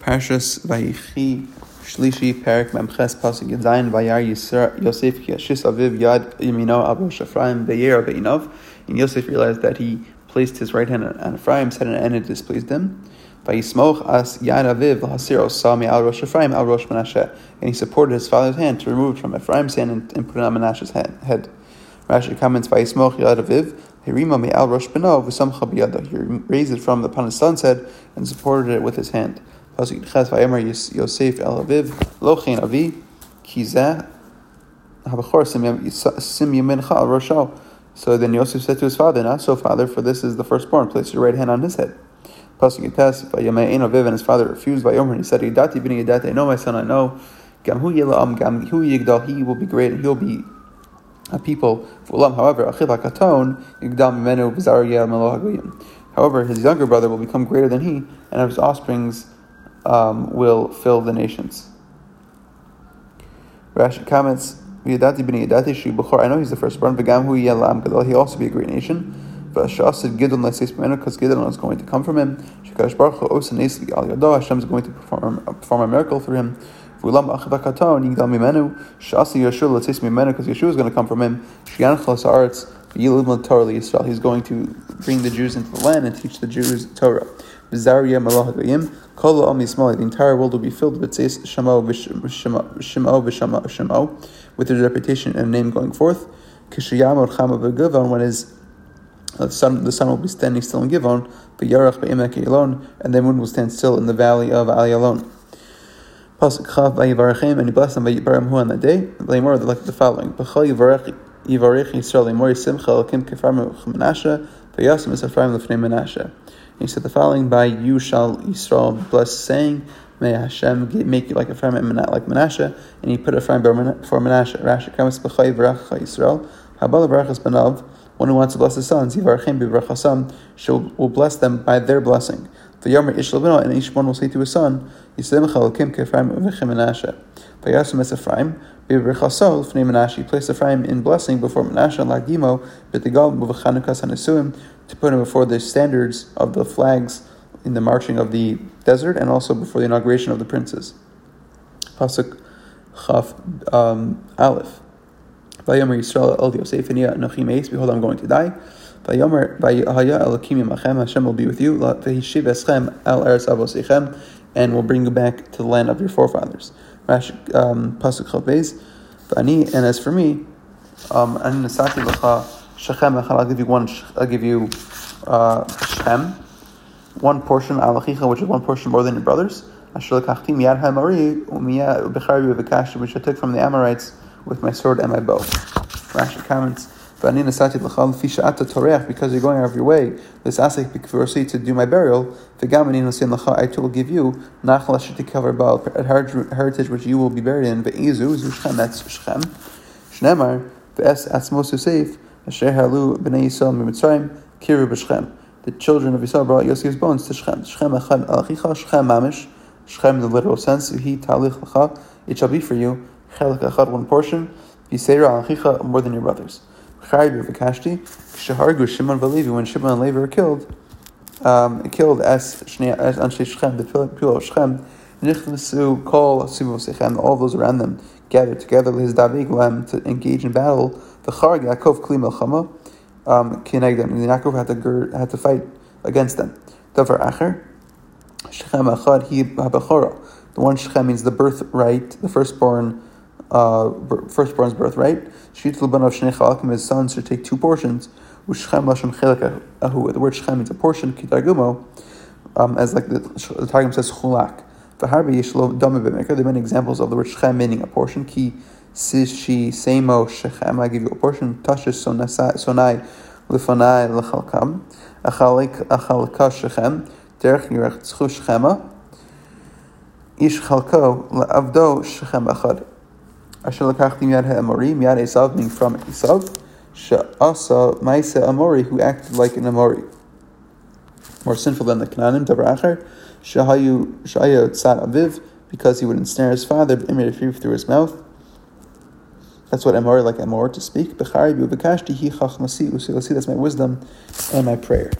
Parshas Vayichi Shlishi Perik Memches Pasuk Yadayin Vayar Yosef Ki Aviv Yad Yamino Abu Shafraim Beyer Beinov. And Yosef realized that he placed his right hand on Ephraim, said and it displeased him. Vayismoch As Yad Aviv Lahasiro Sami Al Rosh Ephraim Al Rosh Menashe. And he supported his father's hand to remove it from Ephraim's hand and, and put it on Menashe's head. Rashi comments Vayismoch Yad Aviv Hirima. He raised it from upon his son's head and supported it with his hand. Pasuk Ches Vayemer Yosef El Aviv Lo Chen Avi Kizeh Habachor Sim Yemincha Al Rosho. So then Yosef said to his father, Not so, father, for this is the firstborn. Place your right hand on his head. Pasuk Yites Vayemei Ein Aviv and his father refused. Vayomer he said, Idati Bini Idati. I know my son. I know. Gam Hu Yelam Gam Hu Yigdal. He will be great and he'll be a people. However, Achiv Hakaton Yigdal Mimenu B'Zar Yel Meloh However, his younger brother will become greater than he, and of his offsprings um, will fill the nations. Rashi comments. I know he's the firstborn. He'll also be a great nation. Because Gidon is going to come from him. Hashem is going to perform, perform a miracle for him. Because Yeshua is going to come from him. He's going to bring the Jews into the land and teach the Jews Torah. V'zariyah malach goyim. Kol Am the entire world will be filled with Tzeis Shemo V'Shemo Shemo, with his reputation and name going forth. Kishiyamot Chama V'Givon, when his uh, the sun, the sun will be standing still in Givon, V'Yarach Be'emek Elon, and the moon will stand still in the valley of Ali Alon. Pasuk Chav and he blessed them Vayibaram on that day. V'Leimor, like the following: Yivarech Yisrael Menashe V'Yasim Es Lefnei Menashe. He said the following: By you shall Yisrael bless, saying, May Hashem make you like Ephraim and like Menashe, and he put Ephraim for Menashe. Rashi comes b'chay v'racha Yisrael. Habal v'rachas banav. One who wants to bless his sons, Yivarchem b'vrachasam, shall will bless them by their blessing. The Yomer Ish and each one will say to his son, Yisrael chalakim k'Ephraim v'chem Menashe. Vayasum es Ephraim b'vrachasol fnei Menashe. He placed Ephraim in blessing before Menashe, lagimo b'tegal b'vchanukas hanisuim to put him before the standards of the flags in the marching of the desert and also before the inauguration of the princes. Pasuk Chaf um, Aleph. Vayomer Yisrael El Yosef Nochim Eis. Behold, I'm going to die. Vayomer Vayahaya Elokim Yamachem. Hashem will be with you. Vehishiv Eschem El Eretz Avosechem, and will bring you back to the land of your forefathers. Rash um, Pasuk Chaf Beis. And as for me, um, Ani Nasati L'cha Shechem I'll give you one. I'll give you uh, Shem, one portion Alachicha, which is one portion more than your brothers. Which I took from the Amorites with my sword and my bow. Rashi comments. Because you're going out of your way, this asik to do my burial. I too will give you heritage which you will be buried in. That's Shechem. Shnemar. Atzmos Yosef. Asher b'nei Yisrael mitzrayim kiru b'Shechem. The children of Yisrael brought Yosef's bones to Shechem. Shechem echad alachicha, Shechem mamish. Shechem in the literal sense. He talich lecha. It shall be for you. Chelik echad, one portion. Yisera alachicha, more than your brothers. Chayib v'kashti. Shahargu Shimon v'Levi. When Shimon and Levi were killed, um, killed as as Anshe Shechem, the people of Shechem. Nichnasu kol Sivos All those around them gathered together. His davig to engage in battle the Char Yaakov Kli Melchama um, Kinegdem. And Yaakov had to had to fight against them. Davar Acher Shechem Achad Hi Habachora. The one Shechem means the birthright, the firstborn. Uh, firstborn's birthright. Shit of Shnei Chalakim, his sons should take two portions. Ushchem Lashem Chelak Ahu. The word Shechem means a portion. Kitargumo, um, as like the, the Targum says Chulak. V'harbi Yishlo Dame B'Mekar. There are many examples of the word Shechem meaning a portion. Ki Sishi Seimo Shechem, I give you a portion. Tashish Sonai Lifonai Lechalkam. Achalik Achalka Shechem. Derech Yerech Tzchu Shechema. Ish Chalko Le'avdo Shechem Achad. Asher Lekachti Miyad HaEmori, Miyad Esav, meaning from Esav. She'asa Maisa Amori, who acted like an Amori. More sinful than the Canaanim, Davar Acher. Shahayu Shahayu Tzad Aviv, because he would ensnare his father, through his mouth. That's what Amor like Amor to speak. Bechari bu bekashti hi chachmasi. See that's my wisdom and my prayer.